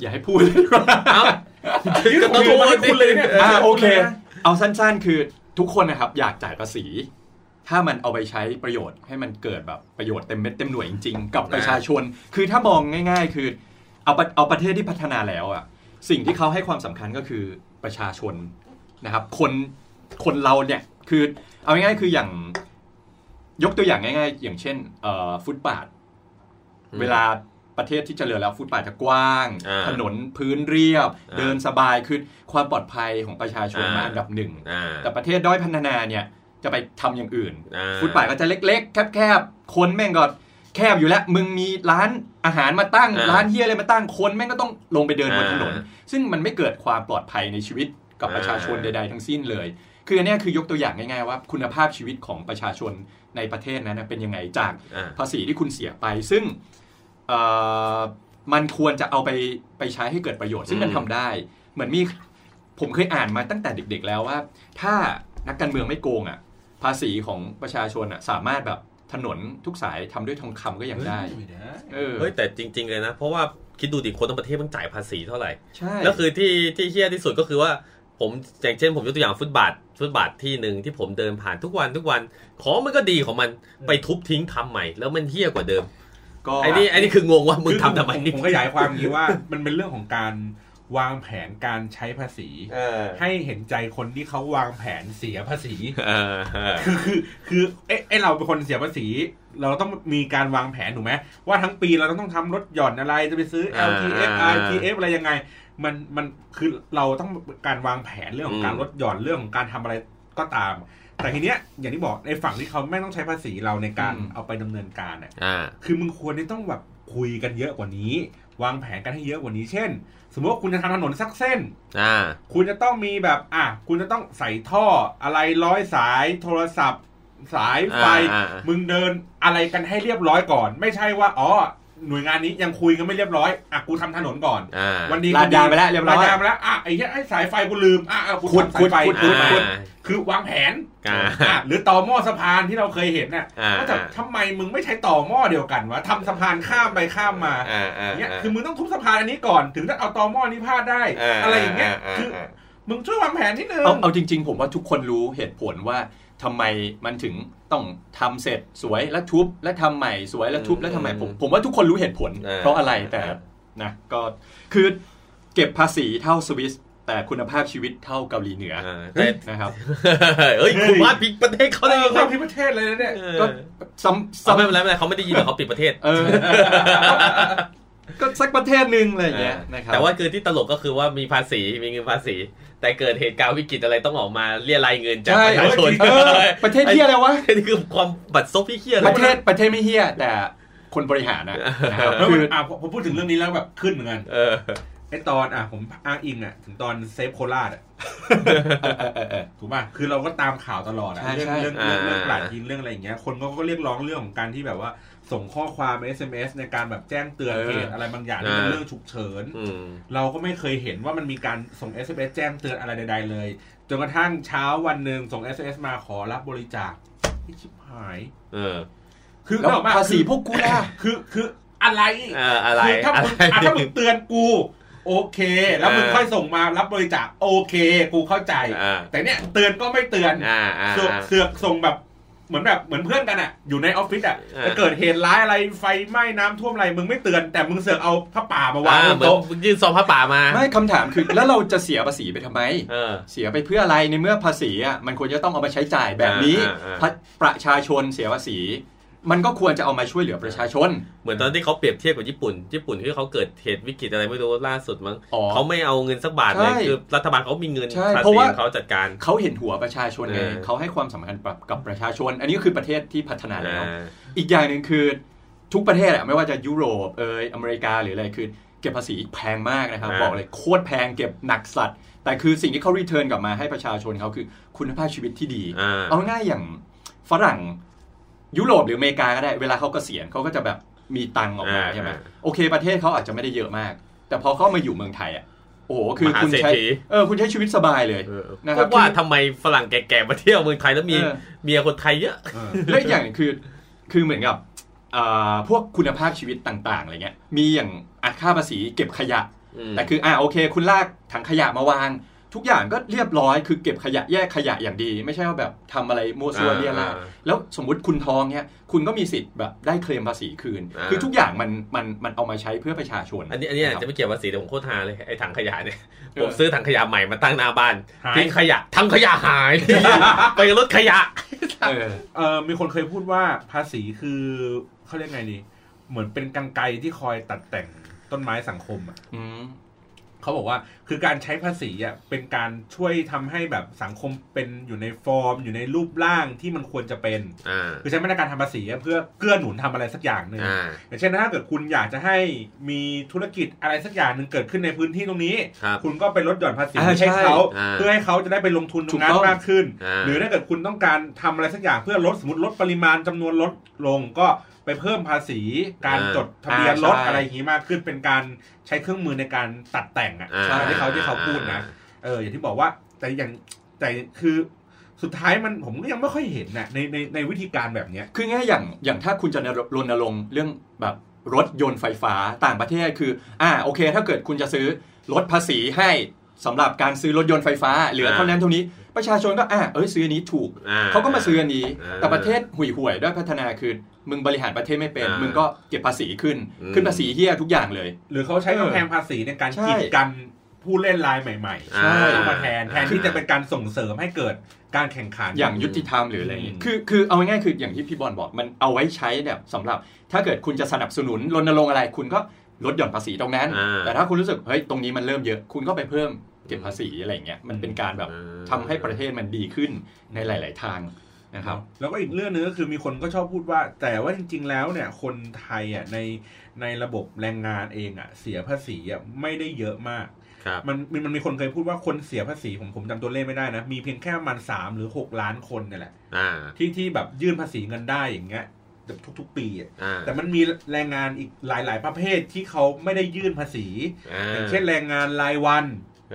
อย่าให้พูดเลยดีกว่าเอ้าก็ต้องพูดให้คุณเลยเนี่ยอ่าโอเค เอาสั้นๆ คือทุกคนนะครับ อยากจ่ายภาษี ถ้ามันเอาไปใช้ประโยชน์ให้มันเกิดแบบประโยชน์เต็มเม็ดเต็มหน่วยจริงๆ กับประชาชน คือถ้ามองง่าย ๆ คือเอาประเอาประเทศที่พัฒนาแล้วอะสิ่งที่เขาให้ความสำคัญก็คือประชาชนนะครับ คนคนเราเนี่ยคือเอาง่ายๆคืออย่างยกตัวอย่างง่าย ๆ อย่างเช่นเอ่อฟุตบาทอืมเวลาประเทศที่เจริญแล้วฟุตบาทจะกว้างอ่าถนนพื้นเรียบอ่าเดินสบายคือความปลอดภัยของประชาชนอ่ามมาอันดับหนึ่งอ่าแต่ประเทศด้อยพัฒนาเนี่ย จะไปทำอย่างอื่นอ่าฟุตบาทก็จะเล็ก ๆ แคบๆ คนแม่งก็แคบอยู่แล้ว มึงมีร้านอาหารมาตั้งอ่าร้านเฮียอะไรมาตั้ง คนแม่งก็ต้องลงไปเดินบนถนนอ่าซึ่งมันไม่เกิดความปลอดภัยในชีวิตกับอ่าประชาชนใด ๆ ทั้งสิ้นเลย คืออันเนี้ยคือยกตัวอย่างง่ายๆว่า คุณภาพชีวิตของประชาชนในประเทศนั้นนะเป็นยังไงจากอ่าภาษีที่คุณเสียไป ซึ่งเอ่อมันควรจะเอาไปไปใช้ให้เกิดประโยชน์ ซึ่งมันอืมทำได้ เหมือนมีผมเคยอ่านมาตั้งแต่เด็ก ๆ แล้วว่า ถ้านักการเมืองไม่โกงอะ ภาษีของประชาชนอะสามารถแบบถนนทุกสายทำด้วยทองคำก็ยังได้ไม่ได้เออเฮ้ยแต่จริง ๆเลยนะ เพราะว่าคิดดูดิคนทั้งประเทศมันจ่ายภาษีเท่าไหร่ใช่แล้วคือที่ที่เฮี้ยที่สุดก็คือว่าผมอย่างเช่นผมยกตัวอย่างฟุตบาทฟุตบาทที่หนึ่งที่ผมเดินผ่านทุกวันทุกวันของมันก็ดีของมันไปทุบทิ้งทำใหม่ แล้วมันเฮี้ยกว่าเดิมก็ไอ้นี่ไอ้นี่คืองงว่ามึงทำทำไมคือผมผมขยายความอย่างนี้ว่ามันเป็นเรื่องของการ วางแผนการใช้ภาษีเออให้เห็นใจคนที่เขาวางแผนเสียภาษีเออเออคือคือคือเอ๊ะเอ๊ะเราเป็นคนเสียภาษี เราต้องมีการวางแผนถูกไหมว่าทั้งปีเราต้องทำลดหย่อนอะไรจะไปซื้อ LTF RTF อะไรยังไง มันมันคือเราต้องการวางแผนเรื่องของการลดหย่อนเรื่องของการทำอะไรก็ตาม แต่ทีเนี้ยอย่างที่บอกในฝั่งที่เขาไม่ต้องใช้ภาษีเราในการเอาไปดำเนินการเนี่ยอ่าคือมึงควรที่ต้องแบบคุยกันเยอะกว่านี้ วางแผนกันให้เยอะกว่านี้เช่น สมมติว่าคุณจะทำถนนสักเส้นอ่าคุณจะต้องมีแบบอะคุณจะต้องใส่ท่ออะไรร้อยสายโทรศัพท์ สายไฟอ่าอ่ามึงเดินอะไรกันให้เรียบร้อยก่อน ไม่ใช่ว่าอ๋อ หน่วยงานนี้ยังคุยกันไม่เรียบร้อยอะกูทำถนนก่อนอ่าวันดีลาดยางไปแล้วเรียบร้อยลาดยางไปแล้วอะไอ้เหี้ยไอ้สายไฟกูลืมอะอะกูขุดทำสายไฟขุดขุดอะขุดคือวางแผนอ่าอะหรือต่อหม้อสะพานที่เราเคยเห็นน่ะอ่าว่าแต่ทำไมมึงไม่ใช้ต่อหม้อเดียวกันวะทำสะพานข้ามไปข้ามมาอ่าอ่าเนี่ยคือมึงต้องทุบสะพานอันนี้ก่อน ถึงจะเอาตอหม้อนี้พาดได้ อะไรอย่างเงี้ยคืออ มึงช่วยวางแผนนิดนึงเอาเอาจริง ๆ ผมว่าทุกคนรู้เหตุผลว่าทำไมมันถึงต้องทำเสร็จสวยแล้วทุบแล้วทำใหม่สวยแล้วทุบแล้วทำใหม่ผมผมว่าทุกคนรู้เหตุผล เพราะอะไรแต่นะก็คือเก็บภาษีเท่าสวิสแต่คุณภาพชีวิตเท่าเกาหลีเหนืออ่าแต่นะครับเฮ้ยคุณวาดพิกประเทศเขาเขาได้ได้ยังไงเข้าที่ประเทศเลยนะเนี่ยก็ก็ซ้ำเอาไม่ซ้ำเป็นไรไม่เป็นไรเขาไม่ได้ยินหรอกเขาปิดประเทศเออก็สักประเทศหนึ่งอะไรอย่างเงี้ยนะครับแต่ว่าคือที่ตลกก็คือว่ามีภาษีมีเงินภาษี แต่เกิดเหตุการณ์วิกฤตอะไรต้องออกมาเรียรายเงินจากใช่ประชาชนเออประเทศเฮียอะไรวะนี่คือความบัตรซบที่เฮี้ยเลปยระเทศประเทศไม่เฮียแต่คนบริหารนะนะครับแล้วคืมันออะผมพูดถึงเรื่องนี้แล้วแบบขึ้นเหมือนกันเออไอตอนอะผมอ้างอิงอะถึงตอนเซฟโคราชอะเออเออเออเออถูกป่ะคือเราก็ตามข่าวตลอดอะใช่เรื่องใช่เรื่องเรื่องเรื่องอ่ากราดยิงเรื่องอะไรอย่างเงี้ย คนก็ก็เรียกร้องเรื่องของการที่แบบว่า ส่งข้อความ SMS ในการแบบแจ้งเตือนเหตุอะไรบางอย่างที่เป็นเรื่องฉุกเฉินอืมเราก็ไม่เคยเห็นว่ามันมีการส่ง SMS แจ้งเตือนอะไรใด ๆ เลยจนกระทั่งเช้าวันหนึ่งส่ง SMS มาขอรับบริจาคไอ้ชิบหาย เออ คือแล้วนึกออกปะภาษีพวกกูล่ะคือคืออะไรเอออะไรคือถ้าอะมึงไรอะถ้ามึงเตือนกู โอเค แล้วมึงเออค่อยส่งมารับบริจาคโอเค กูเข้าใจอ่าแต่เนี่ยเตือนก็ไม่เตือนอ่าอ่าเสือกเสือกส่งแบบ เหมือนแบบเหมือนเพื่อนกันอะ อยู่ในออฟฟิศอะอ่าจะเกิดเหตุร้ายอะไรไฟไหม้น้ำท่วมอะไรมึงไม่เตือนแต่มึงเสือกเอาผ้าป่ามาวางอ่าบนเหมือนโต๊ะยื่นซองผ้าป่ามา ไม่คำถามคือ แล้วเราจะเสียภาษีไปทำไมเออเสียไปเพื่ออะไรในเมื่อภาษีอะมันควรจะต้องเอามาใช้จ่ายแบบนี้อ่าอ่าอ่าพระประชาชนเสียภาษี มันก็ควรจะเอามาช่วยเหลือประชาชน เหมือนตอนที่เขาเปรียบเทียบกับญี่ปุ่น ญี่ปุ่นที่เขาเกิดเหตุวิกฤตอะไรไม่รู้ล่าสุดมั้งอ๋อเขาไม่เอาเงินสักบาทเลยใช่คือรัฐบาลเขามีเงินใช่ภาเพราะษีว่าของเขาจัดการเขาเห็นหัวประชาชนไงเออเขาให้ความสำคัญกับกับประชาชน อันนี้ก็คือประเทศที่พัฒนาแล้วอ่าอีกอย่างหนึ่งคือทุกประเทศอะไม่ว่าจะยุโรปเอยอเมริกาหรืออะไรคือเก็บภาษีแพงมากนะครับอ่าบอกเลยโคตรแพงเก็บหนักสัตว์แต่คือสิ่งที่เขารีเทิร์นกลับมาให้ประชาชนเขาคือคุณภาพชีวิตที่ดีอ่าเอาง่ายๆอย่างฝรั่ง ยุโรปหรืออเมริกาก็ได้เวลาเขาเกษียณเขาก็จะแบบมีตังค์ออกมาอ่าใช่ไหมอ่าโอเค ประเทศเขาอาจจะไม่ได้เยอะมาก แต่พอเขามาอยู่เมืองไทยอะโอ้โหคือมหาคุณเศรษใช้ฐีเออคุณใช้ชีวิตสบายเลยเออนะครับก็ว่าคือทำไมฝรั่งแก่ๆมาเที่ยวเมืองไทยแล้วมีเออเมียคนไทยเยอะเออและอีกอย่างหนึ่งคือคือเหมือนกับอ่าพวกคุณภาพชีวิตต่างๆอะไรเงี้ยมีอย่างอะค่าภาษีเก็บขยะแต่คืออ่าโอเค คุณลากถังขยะมาวาง ทุกอย่างก็เรียบร้อยคือเก็บขยะแยกขยะอย่างดี ไม่ใช่ว่าแบบทำอะไรมั่วซั่วอ่าเรียราดอ่าแล้วสมมุติคุณทองเนี่ยคุณก็มีสิทธิ์แบบได้เคลมภาษีคืนอ่าคือทุกอย่างมันมันมันเอามาใช้เพื่อประชาชน อันนี้อันนี้อาจคจะรับไม่เกี่ยวกับภาษีแต่ผมโคตรฮาเลยไอ้ถังขยะเนี่ยเออผมซื้อถังขยะใหม่มาตั้งหน้าบ้านหายทิ้งขยะถังขยะหาย ไปกับรถขยะเออเออมีคนเคยพูดว่าภาษีคือเขาเรียกไงดีเหมือนเป็นกังไกรที่คอยตัดแต่งต้นไม้สังคมอะอืม เขาบอกว่าคือการใช้ภาษีอะเป็นการช่วยทำให้แบบสังคมเป็นอยู่ในฟอร์ม อยู่ในรูปร่างที่มันควรจะเป็นอ่าคือใช้มาตรการทำภาษีอะเพื่อเกื้อหนุนทำอะไรสักอย่างหนึ่งอ่าอย่างเช่นถ้าเกิดคุณอยากจะให้มีธุรกิจอะไรสักอย่างหนึ่งเกิดขึ้นในพื้นที่ตรงนี้ครับคุณก็ไปลดหย่อนภาษีอ่าใช่ให้เขาอ่าเพื่อให้เขาจะได้ไปลงทุนตรงนั้ถูนกต้องมากขึ้นาหรือถ้าเกิดคุณต้องการทำอะไรสักอย่างเพื่อลดสมมติลดปริมาณจำนวนลดลงก็ ไปเพิ่มภาษีการอ่าจดทะเบียนอ่ารถใช่อะไรอย่างนี้มากขึ้นเป็นการใช้เครื่องมือในการตัดแต่งอะอ่าที่เขาที่เขาพูดนะเอออย่างที่บอกว่าแต่อย่างแต่คือสุดท้ายมันผมก็ยังไม่ค่อยเห็นนะในในในวิธีการแบบเนี้ยคือง่ายอย่างอย่างถ้าคุณจะรณรงค์เรื่องแบบรถยนต์ไฟฟ้าต่างประเทศคืออ่าโอเค ถ้าเกิดคุณจะซื้อลดภาษีให้สำหรับการซื้อรถยนต์ไฟฟ้า เหลือเท่านั้นเท่านี้ ประชาชนก็อ่าเอ้ยซื้ออันนี้ถูกอ่เขาก็มาซื้ออันนี้อ่าแต่ประเทศห่วยห่วยๆด้วยพัฒนาคือมึงบริหารประเทศไม่เป็นอ่ามึมึงก็เก็บภาษีขึ้นอืมขึ้นภาษีเฮียทุกอย่างเลย หรือเขาใช้กำแพงภาษีในการใช่กีดกันผู้เล่นรายใหม่ๆใช่เข้ามาแทนแทนที่จะเป็นการส่งเสริมให้เกิดการแข่งขันอย่างยุติธรรมหรืออะไรอย่างงี้อืมคือคือเอาง่ายๆคืออย่างที่พี่บอลบอกมันเอาไว้ใช้แบบสำหรับ ถ้าเกิดคุณจะสนับสนุนรณรงค์อะไรคุณก็ลดหย่อนภาษีตรงนั้นอ่าแต่ถ้าคุณรู้สึกเฮ้ยตรงนี้มันเริ่มเยอะ คุณก็ไปเพิ่ม เก็บภาษีอะไรอย่างเงี้ยมันเป็นการแบบอ่าทำให้ประเทศมันดีขึ้นในหลาย ๆ ทางนะครับแล้วก็อีกเรื่องนึงก็คือมีคนก็ชอบพูดว่า แต่ว่าจริง ๆ แล้วเนี่ยคนไทยอะในในระบบแรงงานเองอะเสียภาษีอะไม่ได้เยอะมากครับมันมันมันมีคนเคยพูดว่าคนเสียภาษีผมผมจำตัวเลขไม่ได้นะ มีเพียงแค่ประมาณสามหรือหกล้านคนเนี่ยแหละอ่าที่ที่แบบยื่นภาษีเงินได้อย่างเงี้ยทุกๆปีอะอ่าแต่มันมีแรงงานอีกหลาย ๆ ประเภทที่เขาไม่ได้ยื่นภาษีอ่าอย่างเช่นแรงงานรายวัน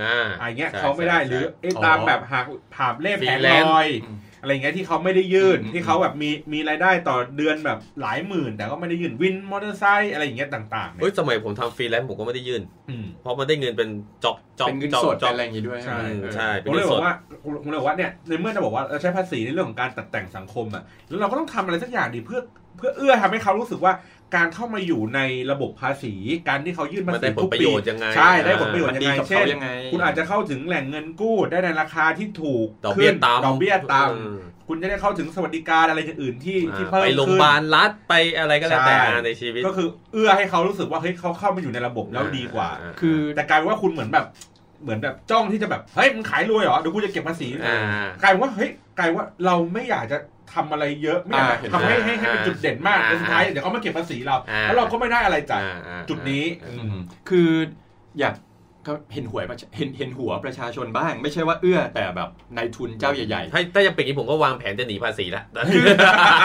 อ่าอะไรเงี้ยใช่เขาไม่ได้ใช่หรือไอ้อ๋อตามแบบหักผาบเล่แผง Freelance ลอยอืมอะไรเงี้ยที่เขาไม่ได้ยื่นอืมที่เขาแบบมีมีรายได้ต่อเดือนแบบหลายหมื่น แต่ก็ไม่ได้ยื่นวินมอเตอร์ไซค์อะไรอย่างเงี้ยต่างๆเฮ้เนี่ยยสมัยผมทำฟรีแลนซ์ผมก็ไม่ได้ยื่นอืมเพราะมันได้เงินเป็นจอกจอกเป็นเงินจอกสดจเป็อกนอะไรอย่างงี้ด้วยใช่เออใช่ผมเลยบอกว่าผมเลยบอกว่าเนี่ยในเมื่อจะบอกว่าเราใช้ภาษีในเรื่องของการตัดแต่งสังคมอะแล้วเราก็ต้องทำอะไรสักอย่างดิเพื่อเพื่อเอื้อทำให้เขารู้สึกว่า การเข้ามาอยู่ในระบบภาษี การที่เขายื่นภามันษีได้ผลทุกประปีโยชน์ยังไงใช่ได้ผลประโยชน์มันยังดีไงกับเช่เขานยังไงคุณอาจจะเข้าถึงแหล่งเงินกู้ได้ในราคาที่ถูกดอกเบี้ยขึ้นต่ำดอกเบี้ยต่อืมำคุณจะได้เข้าถึงสวัสดิการอะไรอย่างอื่นที่ที่อ่าเพิ่มไปขึ้นโรงพยาบาลรัฐไปอะไรก็แล้วแต่ใช่ในชีวิต ก็คือเอื้อให้เขารู้สึกว่าเฮ้ยเขาเข้ามาอยู่ในระบบแล้วดีกว่าอ่คือแต่กลายเป็นว่าคุณเหมือนแบบ เหมือนแบบจ้องที่จะแบบเฮ้ยมึงขายรวยเหรอเดี๋ยวกูจะเก็บภาษีอ่ากลายเป็นว่าเฮ้ยกลายเป็นว่าเราไม่อยากจะทำอะไรเยอะไม่อยากอ่าเห็นทำให้ด้วยให้ให้เป็นอ่าจุดเด่นมากอ่าแต่สุดท้ายเดี๋ยวเขามาเก็บภาษีเราอ่าแล้วเราก็ไม่ได้อะไรจากอ่าอ่าจุดนี้อ่าอือืมมคืออยาก ก็เห็นหวยประชาเห็นเห็นหัวประชาชนบ้าง ไม่ใช่ว่าเอื้อแต่แบบนายทุนเจ้าใหญ่ๆถ้าถ้ายังเป็นอย่างนี้ผมก็วางแผนจะหนีภาษีละคือ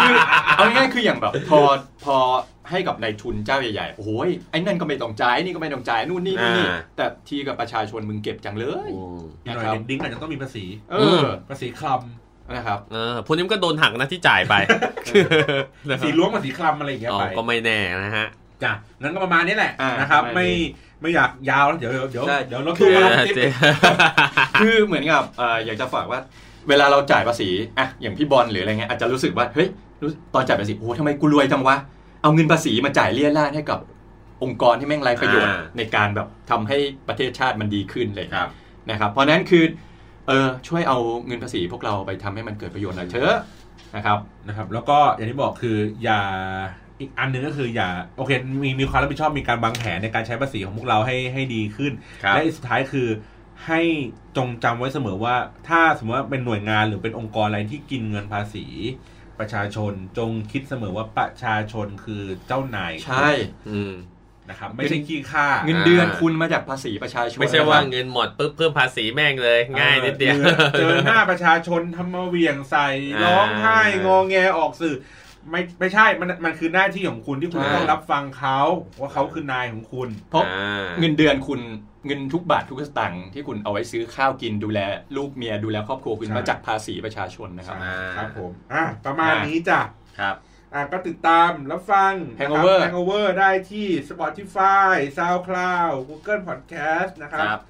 คือเอาง่ายๆคืออย่างแบบพอพอให้กับนายทุนเจ้าใหญ่ๆโอ้ยไอ้นั่นก็ไม่ต้องจ่ายนี่ก็ไม่ต้องจ่ายนู่นนี่นู่นนี่อ่าแต่ทีกับประชาชนมึงเก็บจังเลยอีกหน่อยนะครับดิ้งอาจจะต้องมีภาษีเออภาษีคลัมนะครับเออพวกนี้มันก็โดนหักนะที่จ่ายไปภาษีล้วงภาษีคลัมอะไรอย่างเงี้ยอ๋อไปก็ไม่แน่นะฮะจ้ะงั้นก็ประมาณนี้แหละอ่านนะครับประมาณนี้ไม่ ไม่อยากยาวแล้วเดี๋ยวเดี๋ยวใช่เดี๋ยวรถคืตู้อมารับติ๊บคือเหมือนกับเอ่ออยากจะฝากว่า เวลาเราจ่ายภาษีอะอย่างพี่บอลหรืออะไรเงี้ยอาจจะรู้สึกว่าเฮ้ยรู้ตอนจ่ายภาษีโอ้โหทำไมกูรวยจังวะเอาเงินภาษีมาจ่ายเลี่ยราดให้กับองค์กรที่แม่งไรประโยชน์อ่าในการแบบทำให้ประเทศชาติมันดีขึ้นเลยครับนะครับ เพราะฉะนั้นคือเออช่วยเอาเงินภาษีพวกเราไปทำให้มันเกิดประโยชน์หน่อยเถอะนะครับนะครับ แล้วก็อย่างที่บอกคืออย่า อีกอันหนึงก็คืออย่าโอเคมีมีความรับผิดชอบมีการวางแผนในการใช้ภาษีของพวกเราให้ให้ดีขึ้นครับและอีกสุดท้ายคือให้จงจำไว้เสมอว่า ถ้าสมมติว่าเป็นหน่วยงานหรือเป็นองค์กรอะไรที่กินเงินภาษีประชาชนจงคิดเสมอว่าประชาชนคือเจ้านายใช่อืมนะครับไม่ใช่ขี้ข้าเงินเดือนคุณมาจากภาษีประชาชนไม่ใช่ว่านะครับเงินหมดปุ๊บเพิ่มภาษีแม่งเลย ง่ายนิดเดียวออเจอหน้าประชาชนทำมาเหวี่ยงใส่อ่าร้องไห้งอแงออกสื่อ ไม่ไม่ใช่มันมันคือหน้าที่ของคุณที่คุณใช่ต้องรับฟังเขาว่าเขาคือนายของคุณ เพราะอ่าเงินเดือนคุณเงินทุกบาททุกสตางค์ที่คุณเอาไว้ซื้อข้าวกินดูแลลูกเมียดูแลครอบครัวคุณใช่มาจากภาษีประชาชนนะครับอ่าครับผมอะประมาณอ่านี้นี้จ้ะครับอะก็ติดตามรับฟัง Hangover แฮงโอเวอร์ได้ที่ Spotify SoundCloud Google Podcast นะครับครับ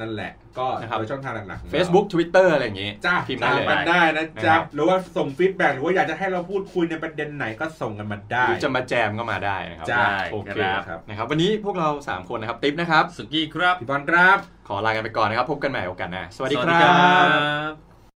นั่นแหละ ก็นะครับโดยช่องทางหลักๆของเรา Facebook Twitter อะไรอย่างงี้ จ้าพิมพ์ตาได้มเลยกันได้นะจ๊ะนะครับหรือว่าส่ง feedback หรือว่าอยากจะให้เราพูดคุยในประเด็นไหนก็ส่งกันมาได้หรือจะมาแจมก็มาได้นะครับจ้าโอเคครับนะครับวันนี้พวกเรา 3 คนนะครับติ๊บนะครับสุกี้ครับพี่บอลครับ ขอลากันไปก่อนนะครับ พบกันใหม่โอกาสหน้าสวัสดีสวัสคดีรัครับบ